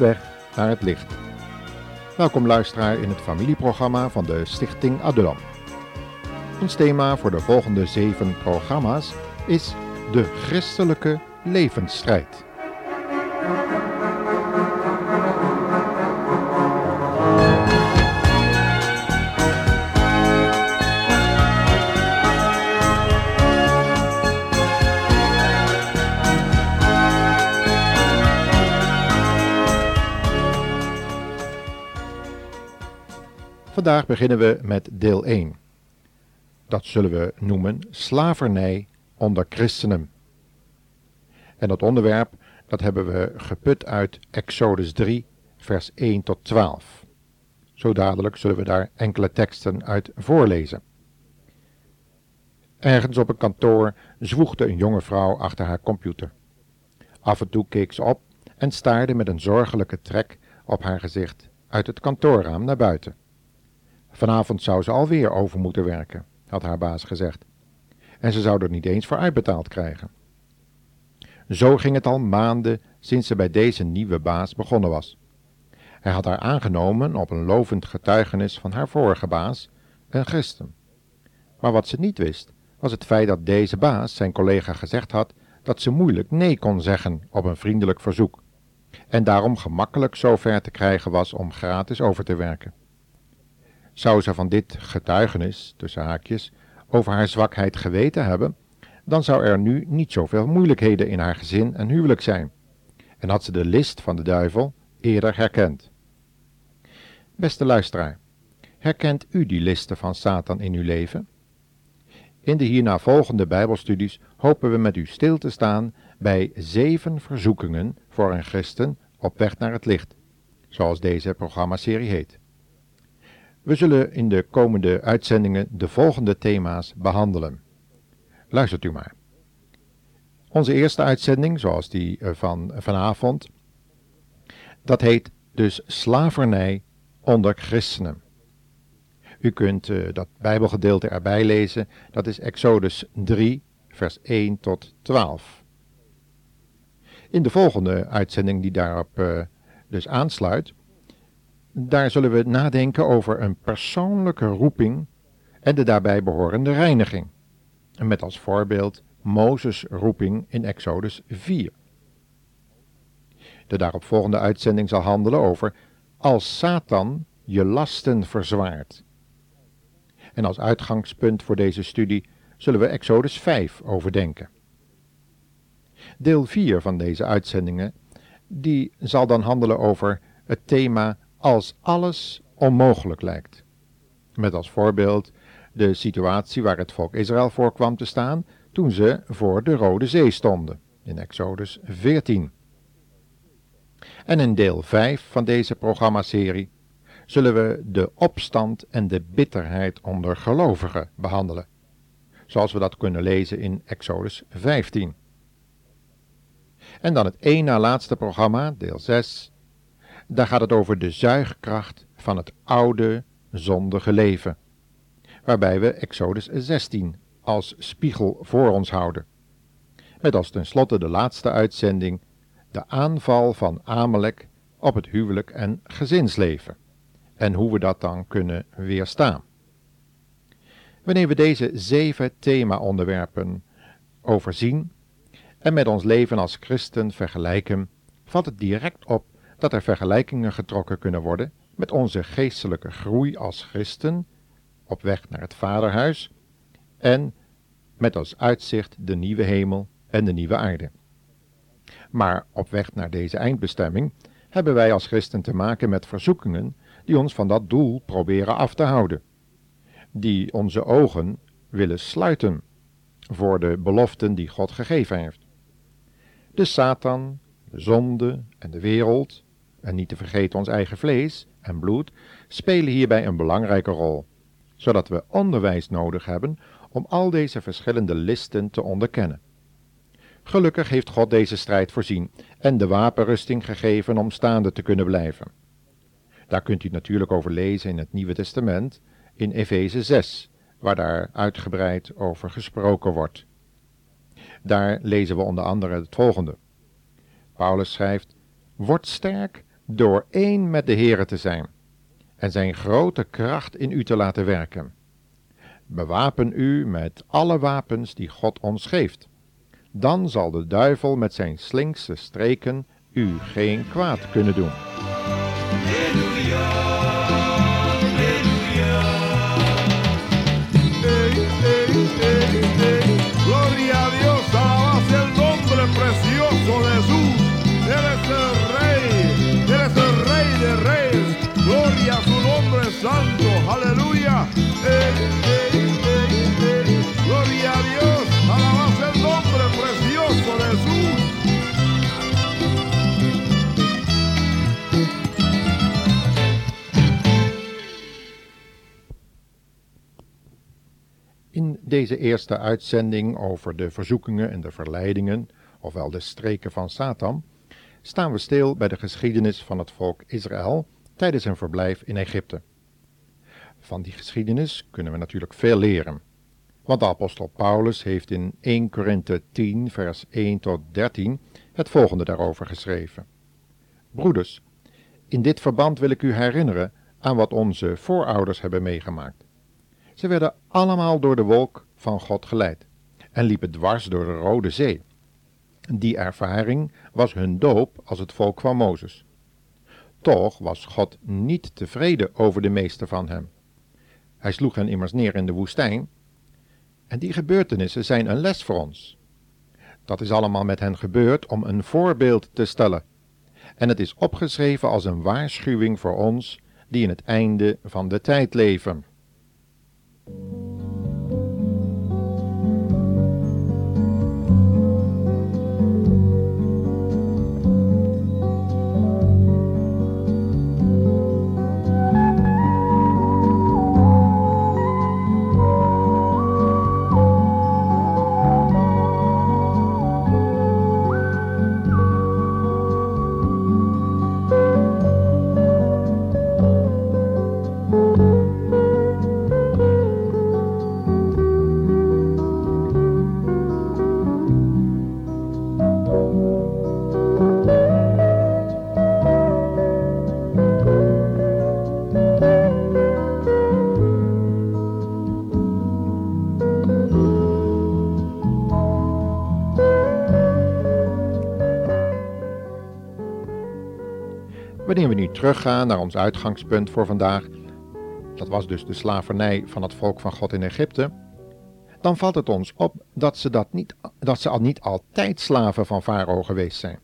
weg naar het licht. Welkom luisteraar in het familieprogramma van de Stichting Adulam. Ons thema voor de volgende zeven programma's is de christelijke levensstrijd. Vandaag beginnen we met deel 1. Dat zullen we noemen slavernij onder christenen. En dat onderwerp dat hebben we geput uit Exodus 3, vers 1 tot 12. Zo dadelijk zullen we daar enkele teksten uit voorlezen. Ergens op een kantoor zwoegde een jonge vrouw achter haar computer. Af en toe keek ze op en staarde met een zorgelijke trek op haar gezicht uit het kantoorraam naar buiten. Vanavond zou ze alweer over moeten werken, had haar baas gezegd. En ze zou er niet eens voor uitbetaald krijgen. Zo ging het al maanden sinds ze bij deze nieuwe baas begonnen was. Hij had haar aangenomen op een lovend getuigenis van haar vorige baas, een christen. Maar wat ze niet wist, was het feit dat deze baas zijn collega gezegd had dat ze moeilijk nee kon zeggen op een vriendelijk verzoek, en daarom gemakkelijk zo ver te krijgen was om gratis over te werken. Zou ze van dit getuigenis, tussen haakjes, over haar zwakheid geweten hebben, dan zou er nu niet zoveel moeilijkheden in haar gezin en huwelijk zijn, en had ze de list van de duivel eerder herkend. Beste luisteraar, herkent u die listen van Satan in uw leven? In de hierna volgende Bijbelstudies hopen we met u stil te staan bij zeven verzoekingen voor een christen op weg naar het licht, zoals deze programmaserie heet. We zullen in de komende uitzendingen de volgende thema's behandelen. Luistert u maar. Onze eerste uitzending, zoals die eh, van vanavond, dat heet dus slavernij onder christenen. U kunt uh, dat Bijbelgedeelte erbij lezen, dat is Exodus 3, vers 1 tot 12. In de volgende uitzending die daarop uh, dus aansluit, daar zullen we nadenken over een persoonlijke roeping en de daarbij behorende reiniging. Met als voorbeeld Mozes' roeping in Exodus 4. De daaropvolgende uitzending zal handelen over als Satan je lasten verzwaart. En als uitgangspunt voor deze studie zullen we Exodus 5 overdenken. Deel 4 van deze uitzendingen die zal dan handelen over het thema als alles onmogelijk lijkt. Met als voorbeeld de situatie waar het volk Israël voor kwam te staan toen ze voor de Rode Zee stonden, in Exodus 14. En in deel 5 van deze programmaserie zullen we de opstand en de bitterheid onder gelovigen behandelen, zoals we dat kunnen lezen in Exodus 15. En dan het één na laatste programma, deel 6, daar gaat het over de zuigkracht van het oude, zondige leven, waarbij we Exodus 16 als spiegel voor ons houden. Met als tenslotte de laatste uitzending de aanval van Amalek op het huwelijk en gezinsleven en hoe we dat dan kunnen weerstaan. Wanneer we deze zeven thema-onderwerpen overzien en met ons leven als christen vergelijken, valt het direct op dat er vergelijkingen getrokken kunnen worden met onze geestelijke groei als christen op weg naar het Vaderhuis en met als uitzicht de nieuwe hemel en de nieuwe aarde. Maar op weg naar deze eindbestemming hebben wij als christen te maken met verzoekingen die ons van dat doel proberen af te houden, die onze ogen willen sluiten voor de beloften die God gegeven heeft. De Satan, de zonde en de wereld en niet te vergeten ons eigen vlees en bloed, spelen hierbij een belangrijke rol, zodat we onderwijs nodig hebben om al deze verschillende listen te onderkennen. Gelukkig heeft God deze strijd voorzien en de wapenrusting gegeven om staande te kunnen blijven. Daar kunt u natuurlijk over lezen in het Nieuwe Testament, in Efeze 6, waar daar uitgebreid over gesproken wordt. Daar lezen we onder andere het volgende. Paulus schrijft: Word sterk door één met de Heere te zijn en zijn grote kracht in u te laten werken. Bewapen u met alle wapens die God ons geeft. Dan zal de duivel met zijn slinkse streken u geen kwaad kunnen doen. Deze eerste uitzending over de verzoekingen en de verleidingen, ofwel de streken van Satan, staan we stil bij de geschiedenis van het volk Israël tijdens hun verblijf in Egypte. Van die geschiedenis kunnen we natuurlijk veel leren, want de apostel Paulus heeft in 1 Korinthe 10 vers 1 tot 13 het volgende daarover geschreven. Broeders, in dit verband wil ik u herinneren aan wat onze voorouders hebben meegemaakt. Ze werden allemaal door de wolk van God geleid en liepen dwars door de Rode Zee. Die ervaring was hun doop als het volk van Mozes. Toch was God niet tevreden over de meeste van hem. Hij sloeg hen immers neer in de woestijn. En die gebeurtenissen zijn een les voor ons. Dat is allemaal met hen gebeurd om een voorbeeld te stellen. En het is opgeschreven als een waarschuwing voor ons die in het einde van de tijd leven. Wanneer we nu teruggaan naar ons uitgangspunt voor vandaag, dat was dus de slavernij van het volk van God in Egypte, dan valt het ons op dat ze, dat niet, dat ze al niet altijd slaven van Farao geweest zijn.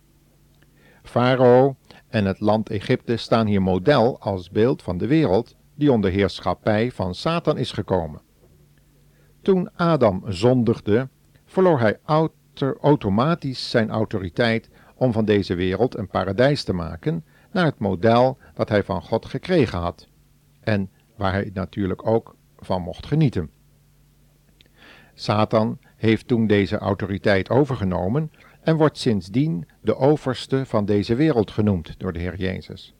Farao en het land Egypte staan hier model als beeld van de wereld die onder heerschappij van Satan is gekomen. Toen Adam zondigde, verloor hij automatisch zijn autoriteit om van deze wereld een paradijs te maken naar het model dat hij van God gekregen had en waar hij natuurlijk ook van mocht genieten. Satan heeft toen deze autoriteit overgenomen en wordt sindsdien de overste van deze wereld genoemd door de Heer Jezus.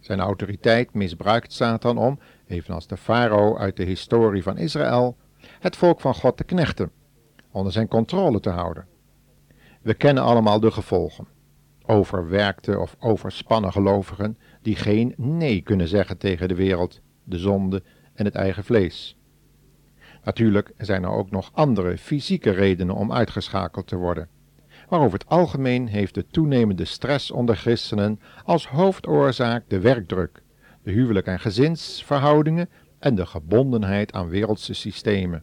Zijn autoriteit misbruikt Satan om, evenals de farao uit de historie van Israël, het volk van God te knechten, onder zijn controle te houden. We kennen allemaal de gevolgen overwerkte of overspannen gelovigen die geen nee kunnen zeggen tegen de wereld, de zonde en het eigen vlees. Natuurlijk zijn er ook nog andere fysieke redenen om uitgeschakeld te worden. Maar over het algemeen heeft de toenemende stress onder christenen als hoofdoorzaak de werkdruk, de huwelijk- en gezinsverhoudingen en de gebondenheid aan wereldse systemen.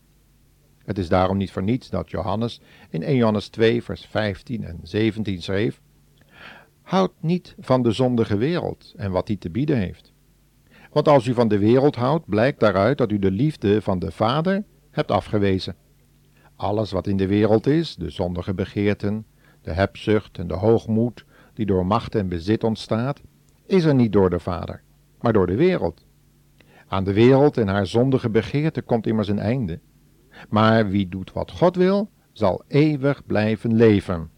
Het is daarom niet voor niets dat Johannes in 1 Johannes 2 vers 15 en 17 schreef Houd niet van de zondige wereld en wat die te bieden heeft. Want als u van de wereld houdt, blijkt daaruit dat u de liefde van de Vader hebt afgewezen. Alles wat in de wereld is, de zondige begeerten, de hebzucht en de hoogmoed die door macht en bezit ontstaat, is er niet door de Vader, maar door de wereld. Aan de wereld en haar zondige begeerte komt immers een einde. Maar wie doet wat God wil, zal eeuwig blijven leven.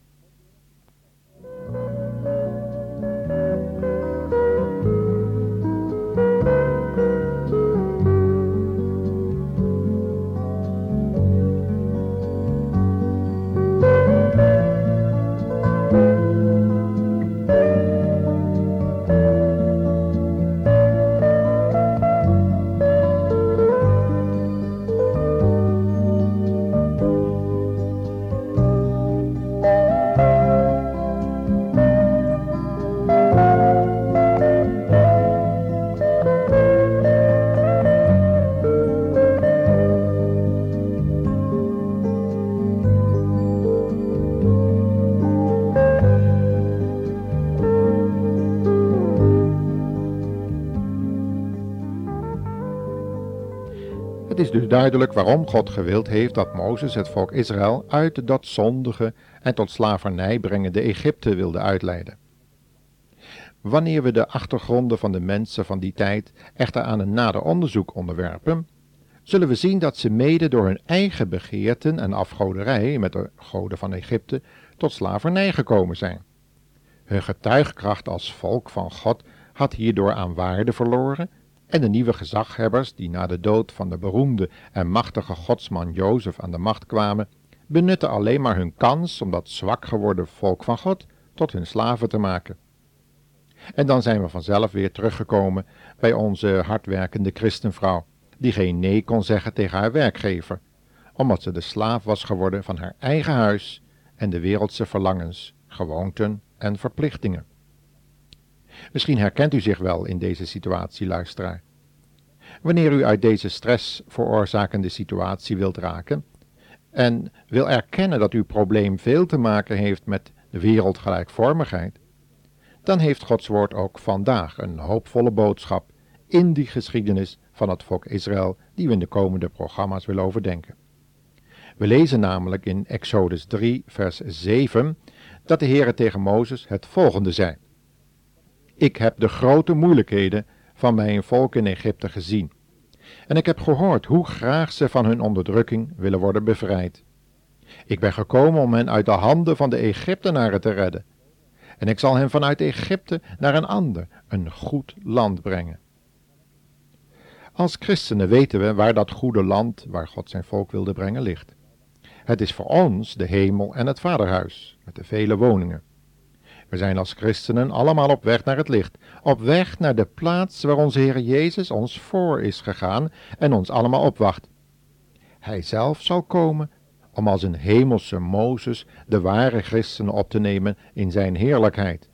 Dus duidelijk waarom God gewild heeft dat Mozes het volk Israël uit dat zondige en tot slavernij brengende Egypte wilde uitleiden. Wanneer we de achtergronden van de mensen van die tijd echter aan een nader onderzoek onderwerpen, zullen we zien dat ze mede door hun eigen begeerten en afgoderij met de goden van Egypte tot slavernij gekomen zijn. Hun getuigkracht als volk van God had hierdoor aan waarde verloren en de nieuwe gezaghebbers die na de dood van de beroemde en machtige godsman Jozef aan de macht kwamen, benutten alleen maar hun kans om dat zwak geworden volk van God tot hun slaven te maken. En dan zijn we vanzelf weer teruggekomen bij onze hardwerkende christenvrouw, die geen nee kon zeggen tegen haar werkgever, omdat ze de slaaf was geworden van haar eigen huis en de wereldse verlangens, gewoonten en verplichtingen. Misschien herkent u zich wel in deze situatie, luisteraar. Wanneer u uit deze stress veroorzakende situatie wilt raken en wil erkennen dat uw probleem veel te maken heeft met de wereldgelijkvormigheid, dan heeft Gods woord ook vandaag een hoopvolle boodschap in die geschiedenis van het volk Israël die we in de komende programma's willen overdenken. We lezen namelijk in Exodus 3, vers 7 dat de Heere tegen Mozes het volgende zei. Ik heb de grote moeilijkheden van mijn volk in Egypte gezien. En ik heb gehoord hoe graag ze van hun onderdrukking willen worden bevrijd. Ik ben gekomen om hen uit de handen van de Egyptenaren te redden. En ik zal hen vanuit Egypte naar een ander, een goed land brengen. Als christenen weten we waar dat goede land, waar God zijn volk wilde brengen, ligt. Het is voor ons de hemel en het vaderhuis, met de vele woningen. We zijn als christenen allemaal op weg naar het licht, op weg naar de plaats waar onze Heer Jezus ons voor is gegaan en ons allemaal opwacht. Hij zelf zal komen om als een hemelse Mozes de ware christenen op te nemen in zijn heerlijkheid.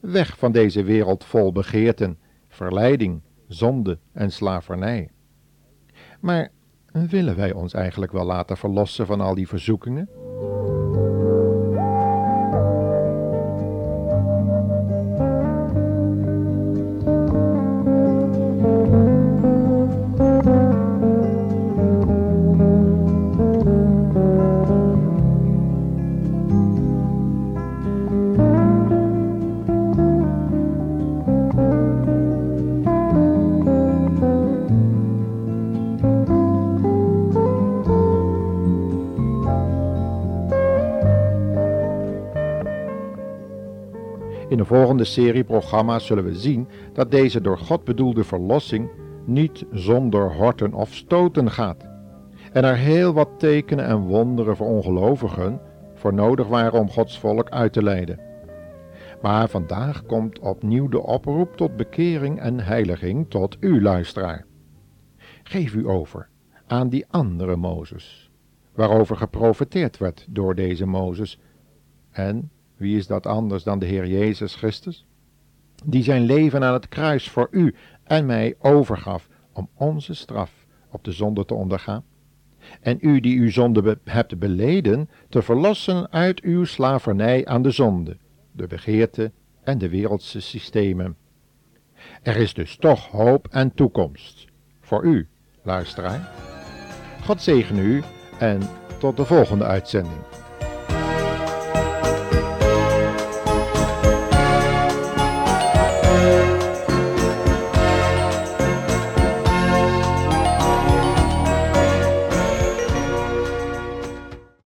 Weg van deze wereld vol begeerten, verleiding, zonde en slavernij. Maar willen wij ons eigenlijk wel laten verlossen van al die verzoekingen? Volgende serie programma's zullen we zien dat deze door God bedoelde verlossing niet zonder horten of stoten gaat. En er heel wat tekenen en wonderen voor ongelovigen voor nodig waren om Gods volk uit te leiden. Maar vandaag komt opnieuw de oproep tot bekering en heiliging tot u, luisteraar. Geef u over aan die andere Mozes, waarover geprofeteerd werd door deze Mozes, en wie is dat anders dan de Heer Jezus Christus? Die zijn leven aan het kruis voor u en mij overgaf om onze straf op de zonde te ondergaan. En u die uw zonde hebt beleden, te verlossen uit uw slavernij aan de zonde, de begeerte en de wereldse systemen. Er is dus toch hoop en toekomst voor u, luisteraar. God zegen u en tot de volgende uitzending.